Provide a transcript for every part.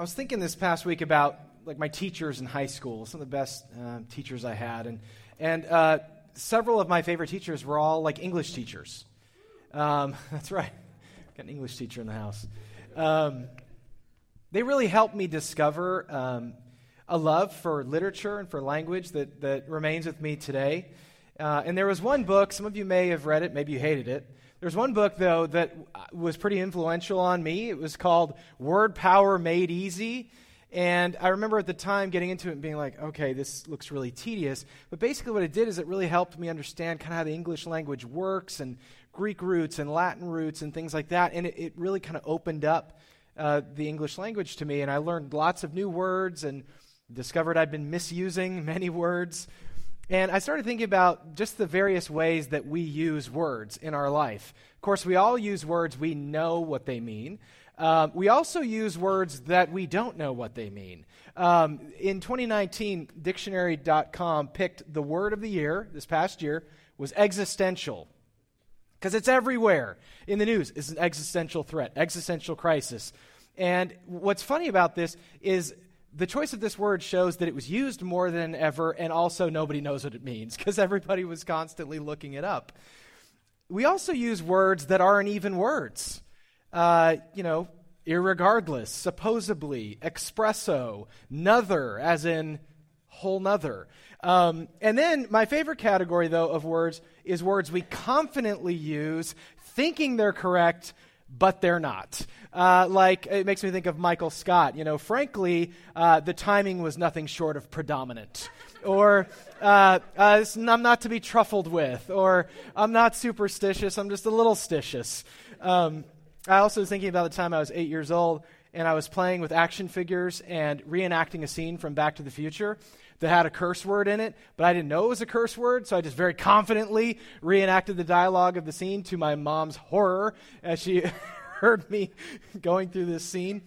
I was thinking this past week about like my teachers in high school, some of the best uh, teachers I had, and and uh, several of my favorite teachers were all like English teachers. Um, that's right, got an English teacher in the house. Um, they really helped me discover um, a love for literature and for language that that remains with me today. Uh, and there was one book, some of you may have read it, maybe you hated it. There's one book, though, that was pretty influential on me. It was called Word Power Made Easy. And I remember at the time getting into it and being like, okay, this looks really tedious. But basically, what it did is it really helped me understand kind of how the English language works and Greek roots and Latin roots and things like that. And it, it really kind of opened up uh, the English language to me. And I learned lots of new words and discovered I'd been misusing many words. And I started thinking about just the various ways that we use words in our life. Of course, we all use words we know what they mean. Um, we also use words that we don't know what they mean. Um, in 2019, dictionary.com picked the word of the year this past year was existential because it's everywhere in the news. It's an existential threat, existential crisis. And what's funny about this is the choice of this word shows that it was used more than ever, and also nobody knows what it means because everybody was constantly looking it up. We also use words that aren't even words. Uh, you know, irregardless, supposedly, espresso, nother, as in whole nother. Um, and then my favorite category, though, of words is words we confidently use, thinking they're correct, but they're not. Uh, like, it makes me think of Michael Scott. You know, frankly, uh, the timing was nothing short of predominant. or, uh, uh I'm not to be truffled with. Or, I'm not superstitious, I'm just a little stitious. Um, I also was thinking about the time I was eight years old and I was playing with action figures and reenacting a scene from Back to the Future that had a curse word in it, but I didn't know it was a curse word, so I just very confidently reenacted the dialogue of the scene to my mom's horror as she heard me going through this scene.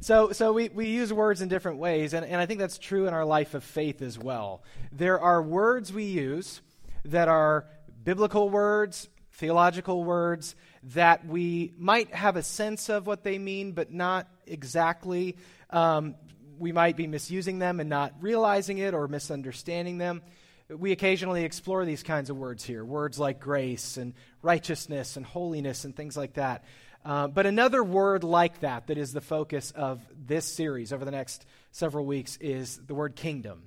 So, so we, we use words in different ways, and, and I think that's true in our life of faith as well. There are words we use that are biblical words, theological words, that we might have a sense of what they mean, but not exactly. Um, we might be misusing them and not realizing it or misunderstanding them. We occasionally explore these kinds of words here words like grace and righteousness and holiness and things like that. Uh, but another word like that, that is the focus of this series over the next several weeks, is the word kingdom.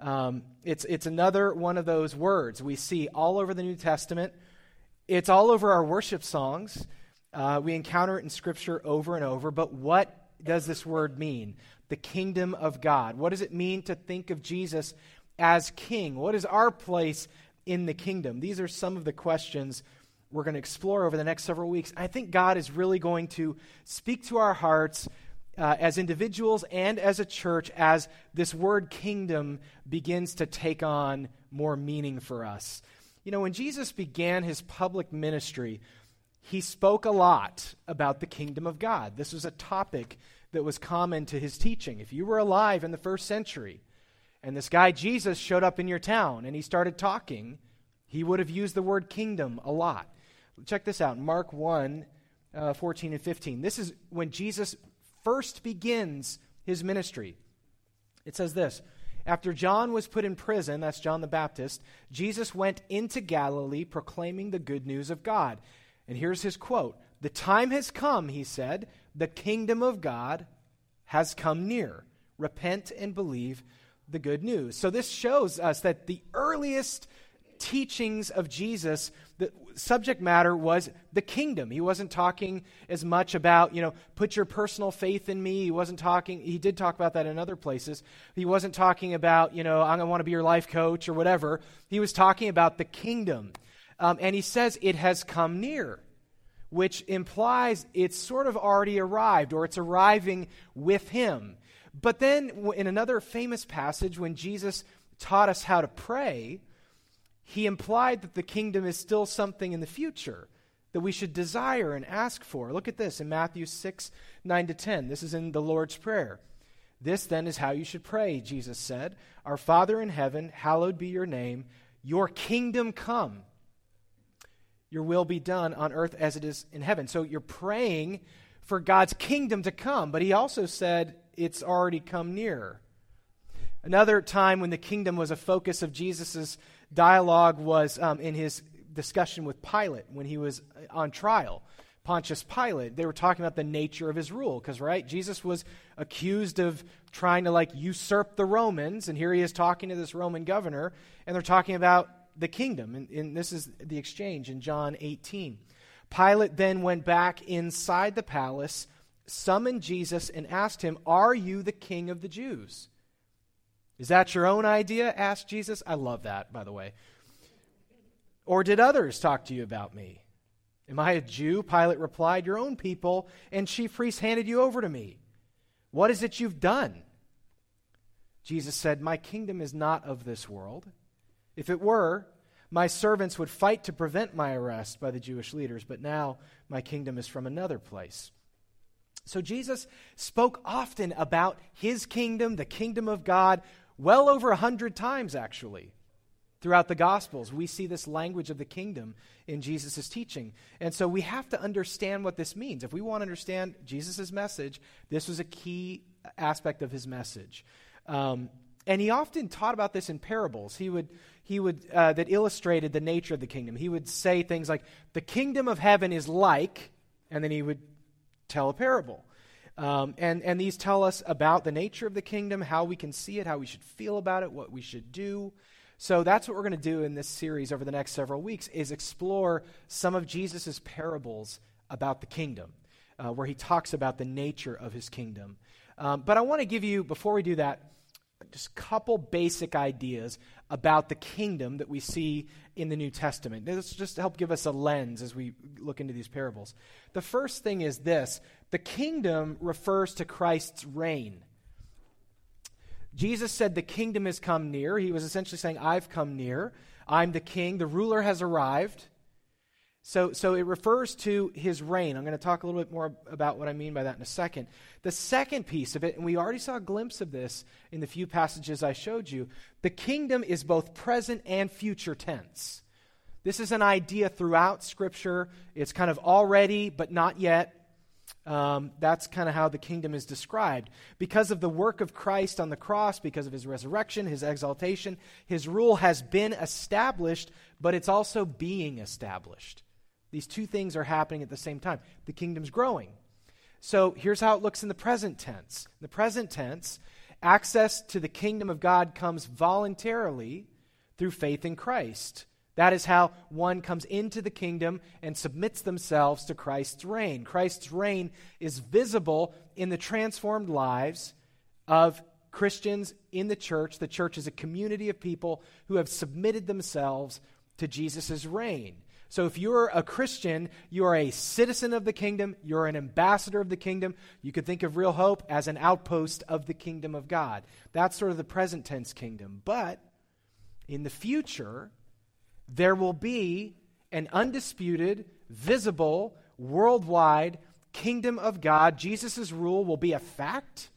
Um, it's, it's another one of those words we see all over the New Testament. It's all over our worship songs. Uh, we encounter it in Scripture over and over. But what does this word mean? The kingdom of God. What does it mean to think of Jesus as king? What is our place in the kingdom? These are some of the questions we're going to explore over the next several weeks. I think God is really going to speak to our hearts uh, as individuals and as a church as this word kingdom begins to take on more meaning for us. You know, when Jesus began his public ministry, he spoke a lot about the kingdom of God. This was a topic that was common to his teaching. If you were alive in the first century and this guy Jesus showed up in your town and he started talking, he would have used the word kingdom a lot. Check this out Mark 1 uh, 14 and 15. This is when Jesus first begins his ministry. It says this After John was put in prison, that's John the Baptist, Jesus went into Galilee proclaiming the good news of God. And here's his quote The time has come, he said, the kingdom of God has come near. Repent and believe the good news. So this shows us that the earliest teachings of Jesus, the subject matter was the kingdom. He wasn't talking as much about, you know, put your personal faith in me. He wasn't talking, he did talk about that in other places. He wasn't talking about, you know, I'm to want to be your life coach or whatever. He was talking about the kingdom. Um, and he says it has come near which implies it's sort of already arrived or it's arriving with him. But then, in another famous passage, when Jesus taught us how to pray, he implied that the kingdom is still something in the future that we should desire and ask for. Look at this in Matthew 6 9 to 10. This is in the Lord's Prayer. This then is how you should pray, Jesus said Our Father in heaven, hallowed be your name, your kingdom come your will be done on earth as it is in heaven. So you're praying for God's kingdom to come, but he also said it's already come near. Another time when the kingdom was a focus of Jesus' dialogue was um, in his discussion with Pilate when he was on trial. Pontius Pilate, they were talking about the nature of his rule, because, right, Jesus was accused of trying to, like, usurp the Romans, and here he is talking to this Roman governor, and they're talking about the kingdom. And, and this is the exchange in John 18. Pilate then went back inside the palace, summoned Jesus, and asked him, Are you the king of the Jews? Is that your own idea? asked Jesus. I love that, by the way. Or did others talk to you about me? Am I a Jew? Pilate replied, Your own people and chief priests handed you over to me. What is it you've done? Jesus said, My kingdom is not of this world. If it were, my servants would fight to prevent my arrest by the Jewish leaders, but now my kingdom is from another place. So Jesus spoke often about his kingdom, the kingdom of God, well over a hundred times, actually. Throughout the Gospels, we see this language of the kingdom in Jesus' teaching. And so we have to understand what this means. If we want to understand Jesus' message, this was a key aspect of his message. Um, and he often taught about this in parables. He would, he would uh, that illustrated the nature of the kingdom. He would say things like, "The kingdom of heaven is like," and then he would tell a parable. Um, and and these tell us about the nature of the kingdom, how we can see it, how we should feel about it, what we should do. So that's what we're going to do in this series over the next several weeks: is explore some of Jesus' parables about the kingdom, uh, where he talks about the nature of his kingdom. Um, but I want to give you, before we do that, just a couple basic ideas about the kingdom that we see in the New Testament. This just help give us a lens as we look into these parables. The first thing is this the kingdom refers to Christ's reign. Jesus said, The kingdom has come near. He was essentially saying, I've come near. I'm the king. The ruler has arrived. So, so it refers to his reign. I'm going to talk a little bit more about what I mean by that in a second. The second piece of it, and we already saw a glimpse of this in the few passages I showed you, the kingdom is both present and future tense. This is an idea throughout Scripture. It's kind of already, but not yet. Um, that's kind of how the kingdom is described. Because of the work of Christ on the cross, because of his resurrection, his exaltation, his rule has been established, but it's also being established. These two things are happening at the same time. The kingdom's growing. So here's how it looks in the present tense. In the present tense, access to the kingdom of God comes voluntarily through faith in Christ. That is how one comes into the kingdom and submits themselves to Christ's reign. Christ's reign is visible in the transformed lives of Christians in the church. The church is a community of people who have submitted themselves to Jesus' reign. So if you're a Christian, you are a citizen of the kingdom, you're an ambassador of the kingdom. You could think of Real Hope as an outpost of the kingdom of God. That's sort of the present tense kingdom. But in the future, there will be an undisputed, visible, worldwide kingdom of God. Jesus' rule will be a fact,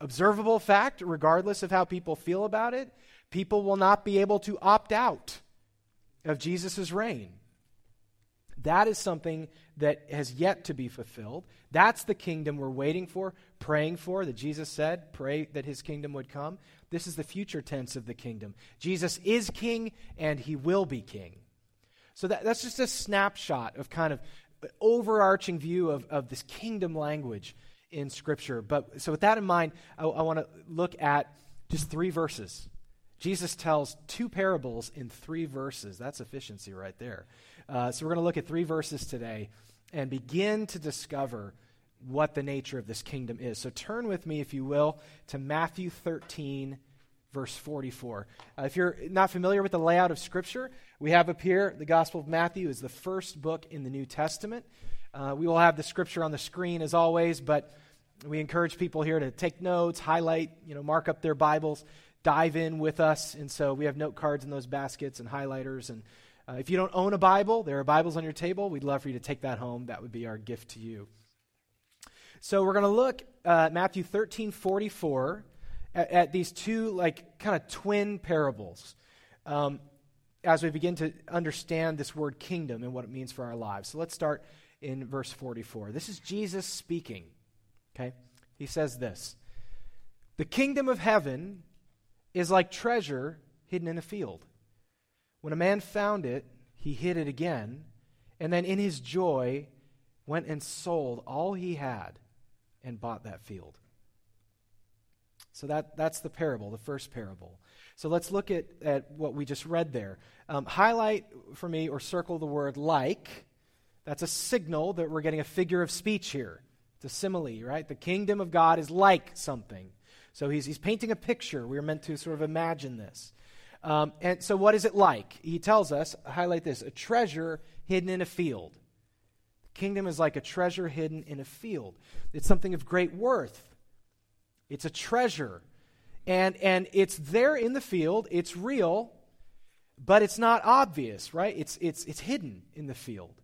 observable fact, regardless of how people feel about it. People will not be able to opt out of Jesus' reign. That is something that has yet to be fulfilled. That's the kingdom we're waiting for, praying for, that Jesus said, pray that his kingdom would come. This is the future tense of the kingdom. Jesus is king and he will be king. So that, that's just a snapshot of kind of overarching view of, of this kingdom language in Scripture. But so with that in mind, I, I want to look at just three verses Jesus tells two parables in three verses. That's efficiency right there. Uh, so we're going to look at three verses today and begin to discover what the nature of this kingdom is. So turn with me, if you will, to Matthew 13, verse 44. Uh, if you're not familiar with the layout of Scripture, we have up here the Gospel of Matthew is the first book in the New Testament. Uh, we will have the Scripture on the screen as always, but we encourage people here to take notes, highlight, you know, mark up their Bibles dive in with us. And so we have note cards in those baskets and highlighters. And uh, if you don't own a Bible, there are Bibles on your table. We'd love for you to take that home. That would be our gift to you. So we're going to look at Matthew 13 44 at, at these two, like, kind of twin parables. Um, as we begin to understand this word kingdom and what it means for our lives. So let's start in verse 44. This is Jesus speaking. Okay? He says this The kingdom of heaven is like treasure hidden in a field. When a man found it, he hid it again, and then in his joy went and sold all he had and bought that field. So that, that's the parable, the first parable. So let's look at, at what we just read there. Um, highlight for me or circle the word like. That's a signal that we're getting a figure of speech here. It's a simile, right? The kingdom of God is like something. So he's, he's painting a picture. We are meant to sort of imagine this. Um, and so, what is it like? He tells us, highlight this a treasure hidden in a field. The kingdom is like a treasure hidden in a field, it's something of great worth. It's a treasure. And, and it's there in the field, it's real, but it's not obvious, right? It's, it's, it's hidden in the field.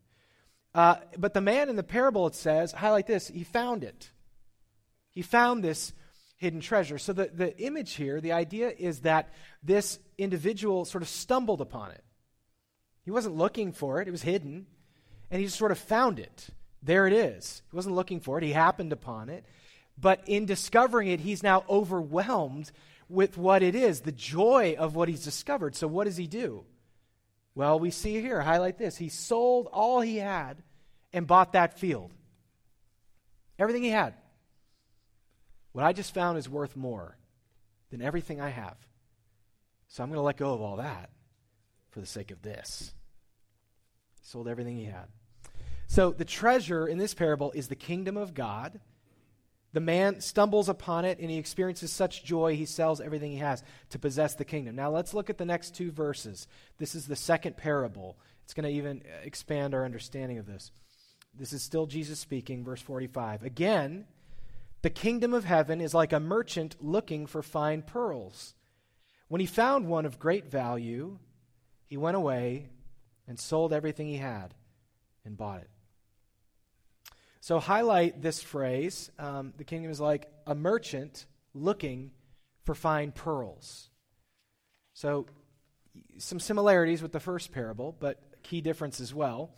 Uh, but the man in the parable, it says, highlight this, he found it. He found this hidden treasure. So the, the image here, the idea is that this individual sort of stumbled upon it. He wasn't looking for it, it was hidden, and he just sort of found it. There it is. He wasn't looking for it, he happened upon it. But in discovering it, he's now overwhelmed with what it is, the joy of what he's discovered. So what does he do? Well, we see here, highlight this. He sold all he had and bought that field. Everything he had. What I just found is worth more than everything I have. So I'm going to let go of all that for the sake of this. He sold everything he had. So the treasure in this parable is the kingdom of God. The man stumbles upon it and he experiences such joy, he sells everything he has to possess the kingdom. Now let's look at the next two verses. This is the second parable. It's going to even expand our understanding of this. This is still Jesus speaking, verse 45. Again, the kingdom of heaven is like a merchant looking for fine pearls. When he found one of great value, he went away and sold everything he had and bought it. So, highlight this phrase um, the kingdom is like a merchant looking for fine pearls. So, some similarities with the first parable, but key difference as well.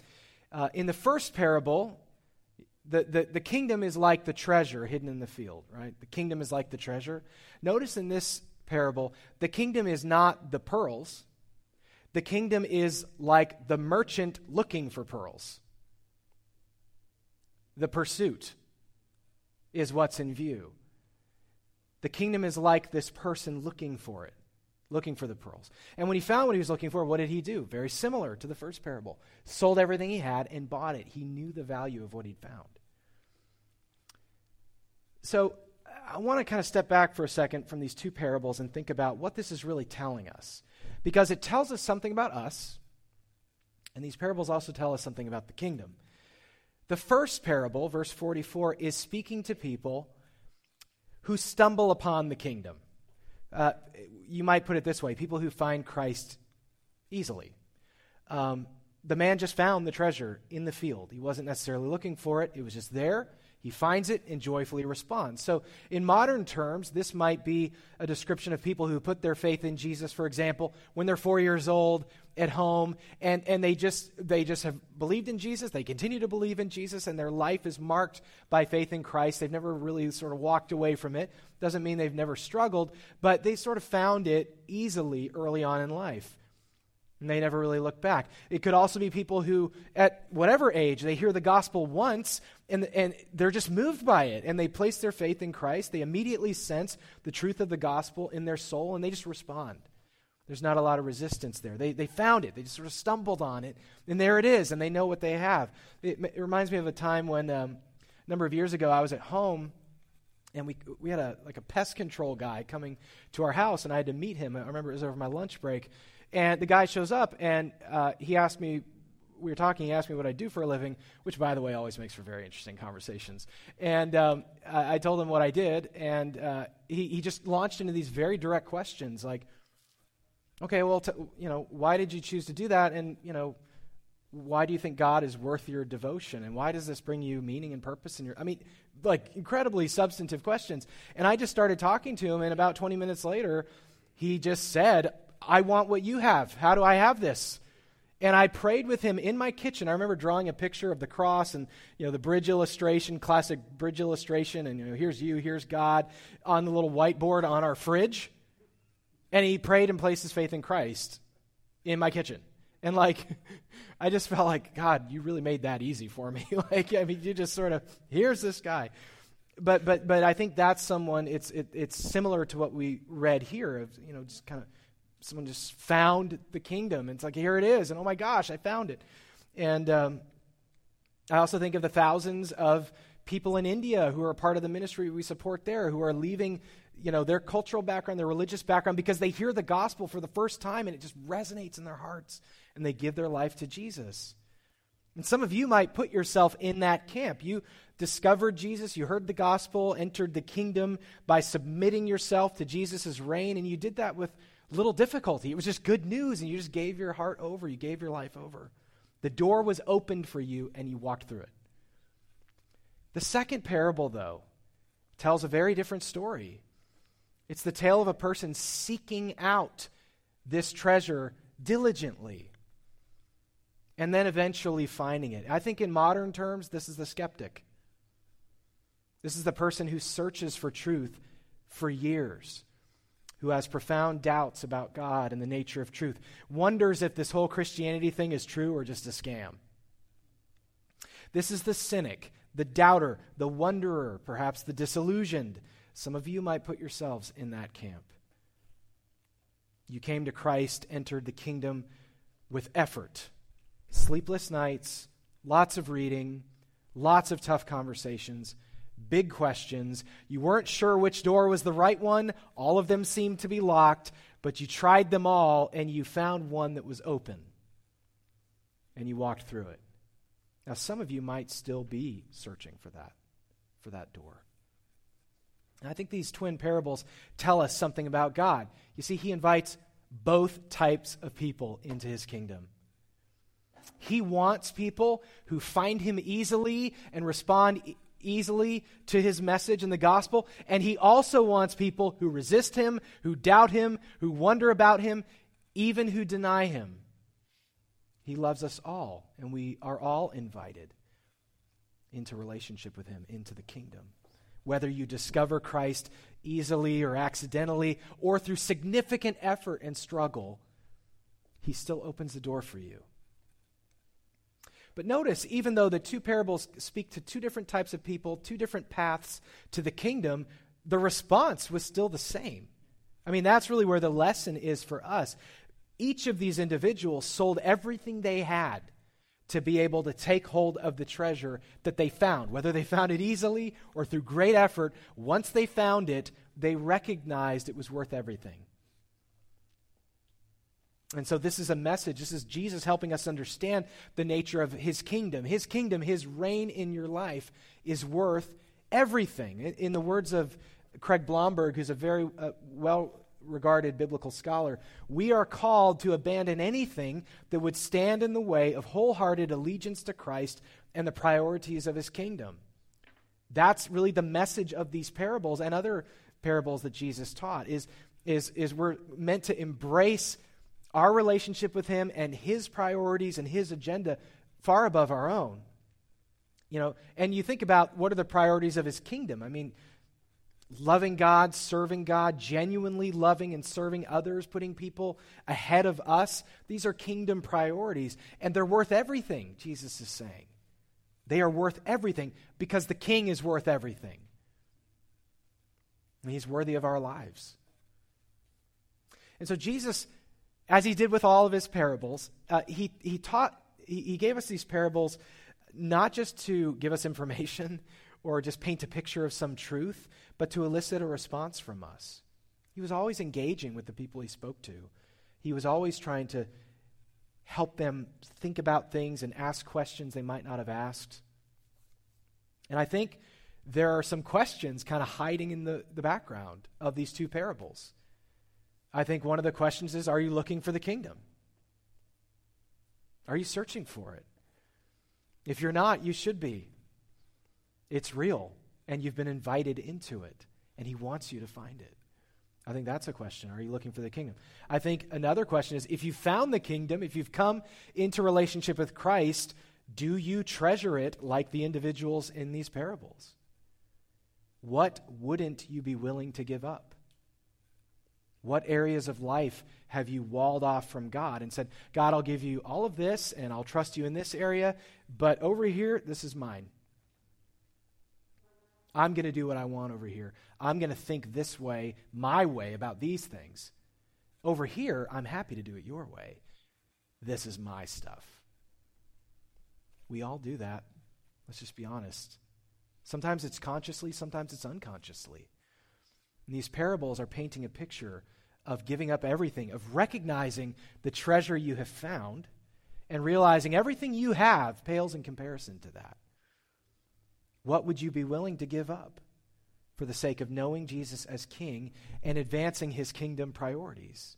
Uh, in the first parable, the, the, the kingdom is like the treasure hidden in the field, right? The kingdom is like the treasure. Notice in this parable, the kingdom is not the pearls. The kingdom is like the merchant looking for pearls. The pursuit is what's in view. The kingdom is like this person looking for it, looking for the pearls. And when he found what he was looking for, what did he do? Very similar to the first parable. Sold everything he had and bought it. He knew the value of what he'd found. So I want to kind of step back for a second from these two parables and think about what this is really telling us. Because it tells us something about us, and these parables also tell us something about the kingdom. The first parable, verse 44, is speaking to people who stumble upon the kingdom. Uh, you might put it this way people who find Christ easily. Um, the man just found the treasure in the field. He wasn't necessarily looking for it, it was just there. He finds it and joyfully responds. So, in modern terms, this might be a description of people who put their faith in Jesus, for example, when they're four years old at home, and, and they, just, they just have believed in Jesus. They continue to believe in Jesus, and their life is marked by faith in Christ. They've never really sort of walked away from it. Doesn't mean they've never struggled, but they sort of found it easily early on in life. And they never really look back. It could also be people who, at whatever age, they hear the gospel once and, and they're just moved by it. And they place their faith in Christ. They immediately sense the truth of the gospel in their soul and they just respond. There's not a lot of resistance there. They, they found it, they just sort of stumbled on it. And there it is, and they know what they have. It, it reminds me of a time when, um, a number of years ago, I was at home and we, we had a, like a pest control guy coming to our house, and I had to meet him. I remember it was over my lunch break. And the guy shows up and uh, he asked me, we were talking, he asked me what I do for a living, which, by the way, always makes for very interesting conversations. And um, I, I, told him what I did, and uh, he, he just launched into these very direct questions like, okay, well, t- you know, why did you choose to do that? And, you know, why do you think God is worth your devotion? And why does this bring you meaning and purpose in your I mean, like incredibly substantive questions. And I just started talking to him and about 20 minutes later, he just said, I want what you have. How do I have this? And I prayed with him in my kitchen. I remember drawing a picture of the cross and you know the bridge illustration, classic bridge illustration, and you know here's you, here's God on the little whiteboard on our fridge. And he prayed and placed his faith in Christ in my kitchen. And like I just felt like God, you really made that easy for me. like I mean you just sort of here's this guy. But but but I think that's someone it's it, it's similar to what we read here of you know just kind of someone just found the kingdom. It's like, here it is. And oh my gosh, I found it. And um, I also think of the thousands of people in India who are part of the ministry we support there, who are leaving you know their cultural background their religious background because they hear the gospel for the first time and it just resonates in their hearts and they give their life to jesus and some of you might put yourself in that camp you discovered jesus you heard the gospel entered the kingdom by submitting yourself to jesus' reign and you did that with little difficulty. It was just good news, and you just gave your heart over. You gave your life over. The door was opened for you, and you walked through it. The second parable, though, tells a very different story. It's the tale of a person seeking out this treasure diligently and then eventually finding it. I think in modern terms, this is the skeptic. This is the person who searches for truth for years who has profound doubts about God and the nature of truth, wonders if this whole Christianity thing is true or just a scam. This is the cynic, the doubter, the wonderer, perhaps the disillusioned. Some of you might put yourselves in that camp. You came to Christ, entered the kingdom with effort, sleepless nights, lots of reading, lots of tough conversations big questions. You weren't sure which door was the right one. All of them seemed to be locked, but you tried them all and you found one that was open. And you walked through it. Now some of you might still be searching for that for that door. And I think these twin parables tell us something about God. You see he invites both types of people into his kingdom. He wants people who find him easily and respond easily to his message and the gospel. And he also wants people who resist him, who doubt him, who wonder about him, even who deny him. He loves us all, and we are all invited into relationship with him, into the kingdom. Whether you discover Christ easily or accidentally, or through significant effort and struggle, he still opens the door for you. But notice, even though the two parables speak to two different types of people, two different paths to the kingdom, the response was still the same. I mean, that's really where the lesson is for us. Each of these individuals sold everything they had to be able to take hold of the treasure that they found. Whether they found it easily or through great effort, once they found it, they recognized it was worth everything. And so, this is a message. This is Jesus helping us understand the nature of his kingdom. His kingdom, his reign in your life, is worth everything. In the words of Craig Blomberg, who's a very uh, well regarded biblical scholar, we are called to abandon anything that would stand in the way of wholehearted allegiance to Christ and the priorities of his kingdom. That's really the message of these parables and other parables that Jesus taught is, is, is we're meant to embrace our relationship with Him and His priorities and His agenda far above our own. You know, and you think about what are the priorities of His kingdom? I mean, loving God, serving God, genuinely loving and serving others, putting people ahead of us. These are kingdom priorities, and they're worth everything, Jesus is saying. They are worth everything because the king is worth everything. And he's worthy of our lives. And so Jesus as he did with all of his parables, uh, he, he taught, he, he gave us these parables not just to give us information or just paint a picture of some truth, but to elicit a response from us. He was always engaging with the people he spoke to. He was always trying to help them think about things and ask questions they might not have asked. And I think there are some questions kind of hiding in the, the background of these two parables. I think one of the questions is Are you looking for the kingdom? Are you searching for it? If you're not, you should be. It's real, and you've been invited into it, and He wants you to find it. I think that's a question. Are you looking for the kingdom? I think another question is if you found the kingdom, if you've come into relationship with Christ, do you treasure it like the individuals in these parables? What wouldn't you be willing to give up? What areas of life have you walled off from God and said, God, I'll give you all of this and I'll trust you in this area, but over here, this is mine. I'm going to do what I want over here. I'm going to think this way, my way, about these things. Over here, I'm happy to do it your way. This is my stuff. We all do that. Let's just be honest. Sometimes it's consciously, sometimes it's unconsciously. And these parables are painting a picture of giving up everything, of recognizing the treasure you have found, and realizing everything you have pales in comparison to that. What would you be willing to give up for the sake of knowing Jesus as King and advancing his kingdom priorities?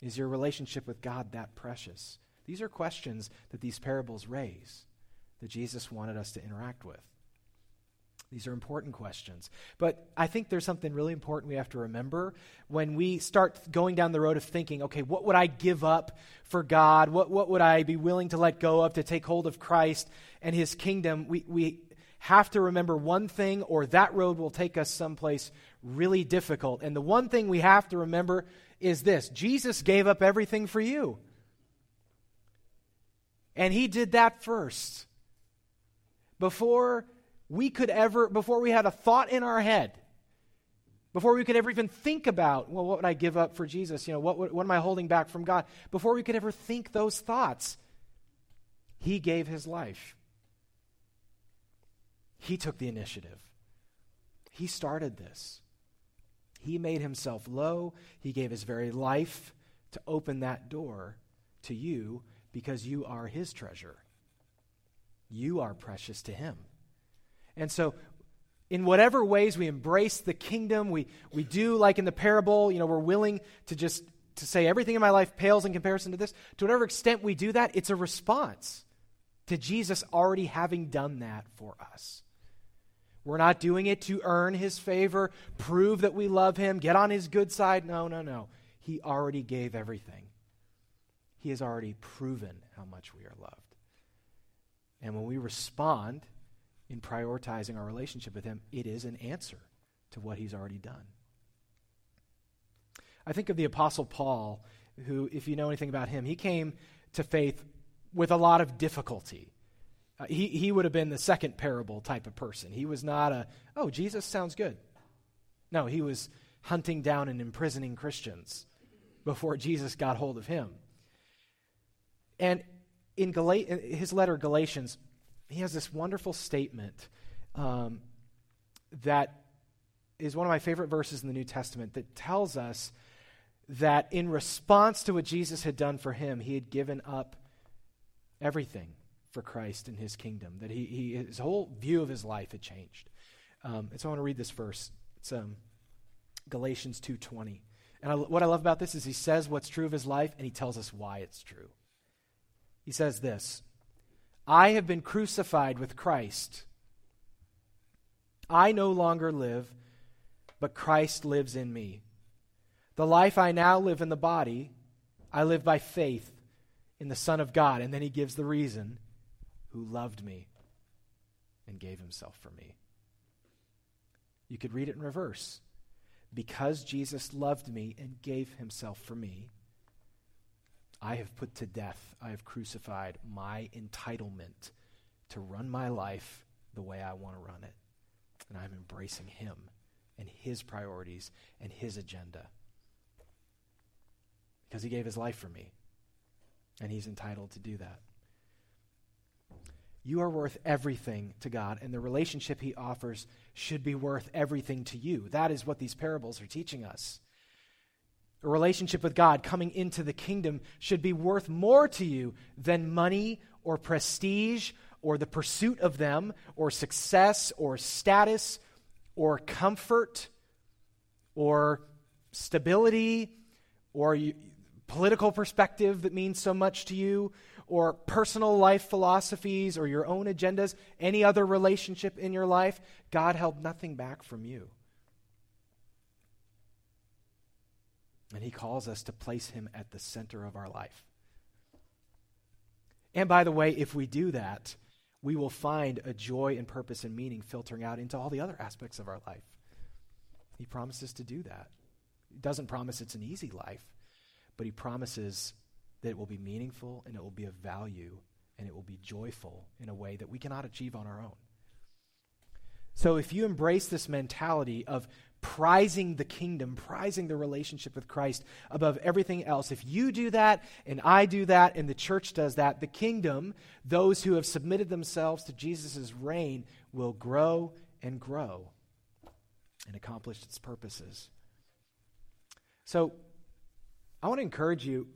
Is your relationship with God that precious? These are questions that these parables raise that Jesus wanted us to interact with. These are important questions. But I think there's something really important we have to remember when we start going down the road of thinking, okay, what would I give up for God? What, what would I be willing to let go of to take hold of Christ and his kingdom? We, we have to remember one thing, or that road will take us someplace really difficult. And the one thing we have to remember is this Jesus gave up everything for you. And he did that first. Before we could ever, before we had a thought in our head, before we could ever even think about, well, what would I give up for Jesus? You know, what, what, what am I holding back from God? Before we could ever think those thoughts, he gave his life. He took the initiative. He started this. He made himself low. He gave his very life to open that door to you because you are his treasure. You are precious to him. And so, in whatever ways we embrace the kingdom, we, we do like in the parable, you know, we're willing to just to say everything in my life pales in comparison to this. To whatever extent we do that, it's a response to Jesus already having done that for us. We're not doing it to earn his favor, prove that we love him, get on his good side. No, no, no. He already gave everything. He has already proven how much we are loved. And when we respond in prioritizing our relationship with him, it is an answer to what he's already done. I think of the Apostle Paul, who, if you know anything about him, he came to faith with a lot of difficulty. Uh, he, he would have been the second parable type of person. He was not a, oh, Jesus sounds good. No, he was hunting down and imprisoning Christians before Jesus got hold of him. And in, his letter, Galatians, he has this wonderful statement um, that is one of my favorite verses in the New Testament that tells us that in response to what Jesus had done for him, he had given up everything for Christ and his kingdom, that he, he his whole view of his life had changed. Um, and so I want to read this verse. It's um, Galatians 2.20. And I, what I love about this is he says what's true of his life, and he tells us why it's true. He says this I have been crucified with Christ. I no longer live, but Christ lives in me. The life I now live in the body, I live by faith in the Son of God. And then he gives the reason who loved me and gave himself for me. You could read it in reverse. Because Jesus loved me and gave himself for me, I have put to death, I have crucified my entitlement to run my life the way I want to run it. And I'm embracing him and his priorities and his agenda. Because he gave his life for me. And he's entitled to do that. You are worth everything to God, and the relationship He offers should be worth everything to you. That is what these parables are teaching us. A relationship with God coming into the kingdom should be worth more to you than money or prestige or the pursuit of them or success or status or comfort or stability or you, political perspective that means so much to you or personal life philosophies or your own agendas, any other relationship in your life, God held nothing back from you. And he calls us to place him at the center of our life. And by the way, if we do that, we will find a joy and purpose and meaning filtering out into all the other aspects of our life. He promises to do that. He doesn't promise it's an easy life, but he promises that it will be meaningful and it will be of value and it will be joyful in a way that we cannot achieve on our own. So if you embrace this mentality of prizing the kingdom, prizing the relationship with Christ above everything else. If you do that, and I do that, and the church does that, the kingdom, those who have submitted themselves to Jesus' reign, will grow and grow and accomplish its purposes. So, I want to encourage you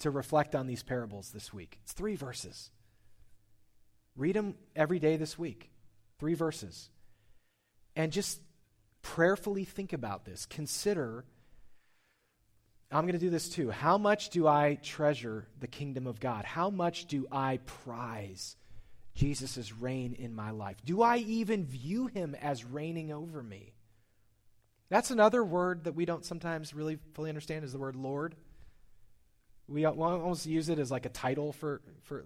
to reflect on these parables this week. It's three verses. Read them every day this week. Three verses. And just prayerfully think about this. Consider, I'm going to do this too. How much do I treasure the kingdom of God? How much do I prize Jesus' reign in my life? Do I even view him as reigning over me? That's another word that we don't sometimes really fully understand is the word Lord. We almost use it as like a title for, for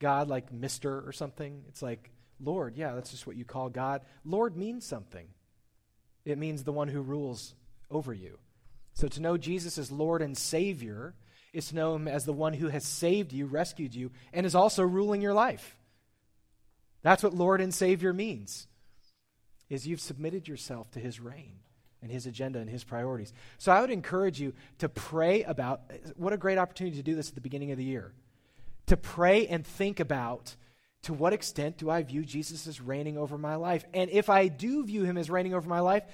God, like Mr. or something. It's like, Lord, yeah, that's just what you call God. Lord means something. It means the one who rules over you. So to know Jesus as Lord and Savior is to know him as the one who has saved you, rescued you, and is also ruling your life. That's what Lord and Savior means. Is you've submitted yourself to his reign and his agenda and his priorities. So I would encourage you to pray about what a great opportunity to do this at the beginning of the year. To pray and think about to what extent do I view Jesus as reigning over my life? And if I do view him as reigning over my life,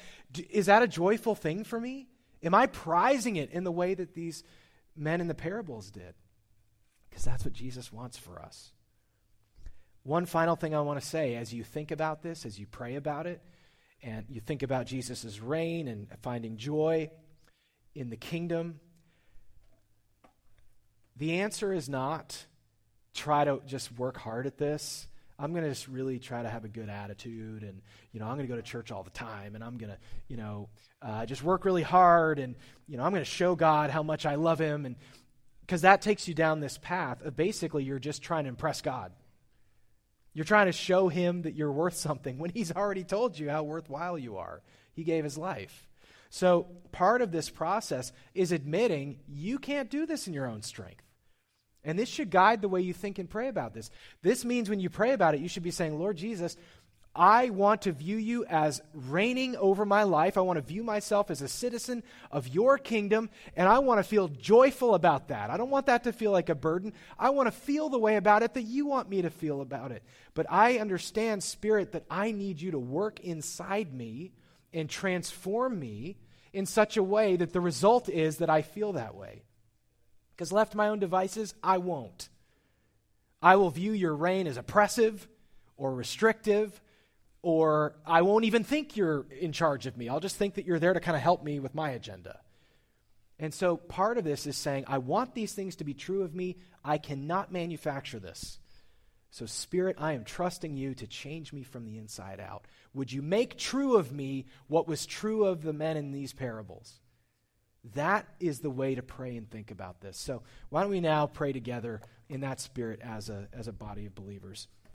is that a joyful thing for me? Am I prizing it in the way that these men in the parables did? Because that's what Jesus wants for us. One final thing I want to say as you think about this, as you pray about it, and you think about Jesus' reign and finding joy in the kingdom, the answer is not try to just work hard at this. I'm going to just really try to have a good attitude and, you know, I'm going to go to church all the time and I'm going to, you know, uh, just work really hard and, you know, I'm going to show God how much I love him. And because that takes you down this path of basically you're just trying to impress God. You're trying to show him that you're worth something when he's already told you how worthwhile you are. He gave his life. So part of this process is admitting you can't do this in your own strength. And this should guide the way you think and pray about this. This means when you pray about it, you should be saying, Lord Jesus, I want to view you as reigning over my life. I want to view myself as a citizen of your kingdom, and I want to feel joyful about that. I don't want that to feel like a burden. I want to feel the way about it that you want me to feel about it. But I understand, Spirit, that I need you to work inside me and transform me in such a way that the result is that I feel that way. Because left my own devices, I won't. I will view your reign as oppressive or restrictive, or I won't even think you're in charge of me. I'll just think that you're there to kind of help me with my agenda. And so part of this is saying, I want these things to be true of me. I cannot manufacture this. So, Spirit, I am trusting you to change me from the inside out. Would you make true of me what was true of the men in these parables? That is the way to pray and think about this. So, why don't we now pray together in that spirit as a, as a body of believers?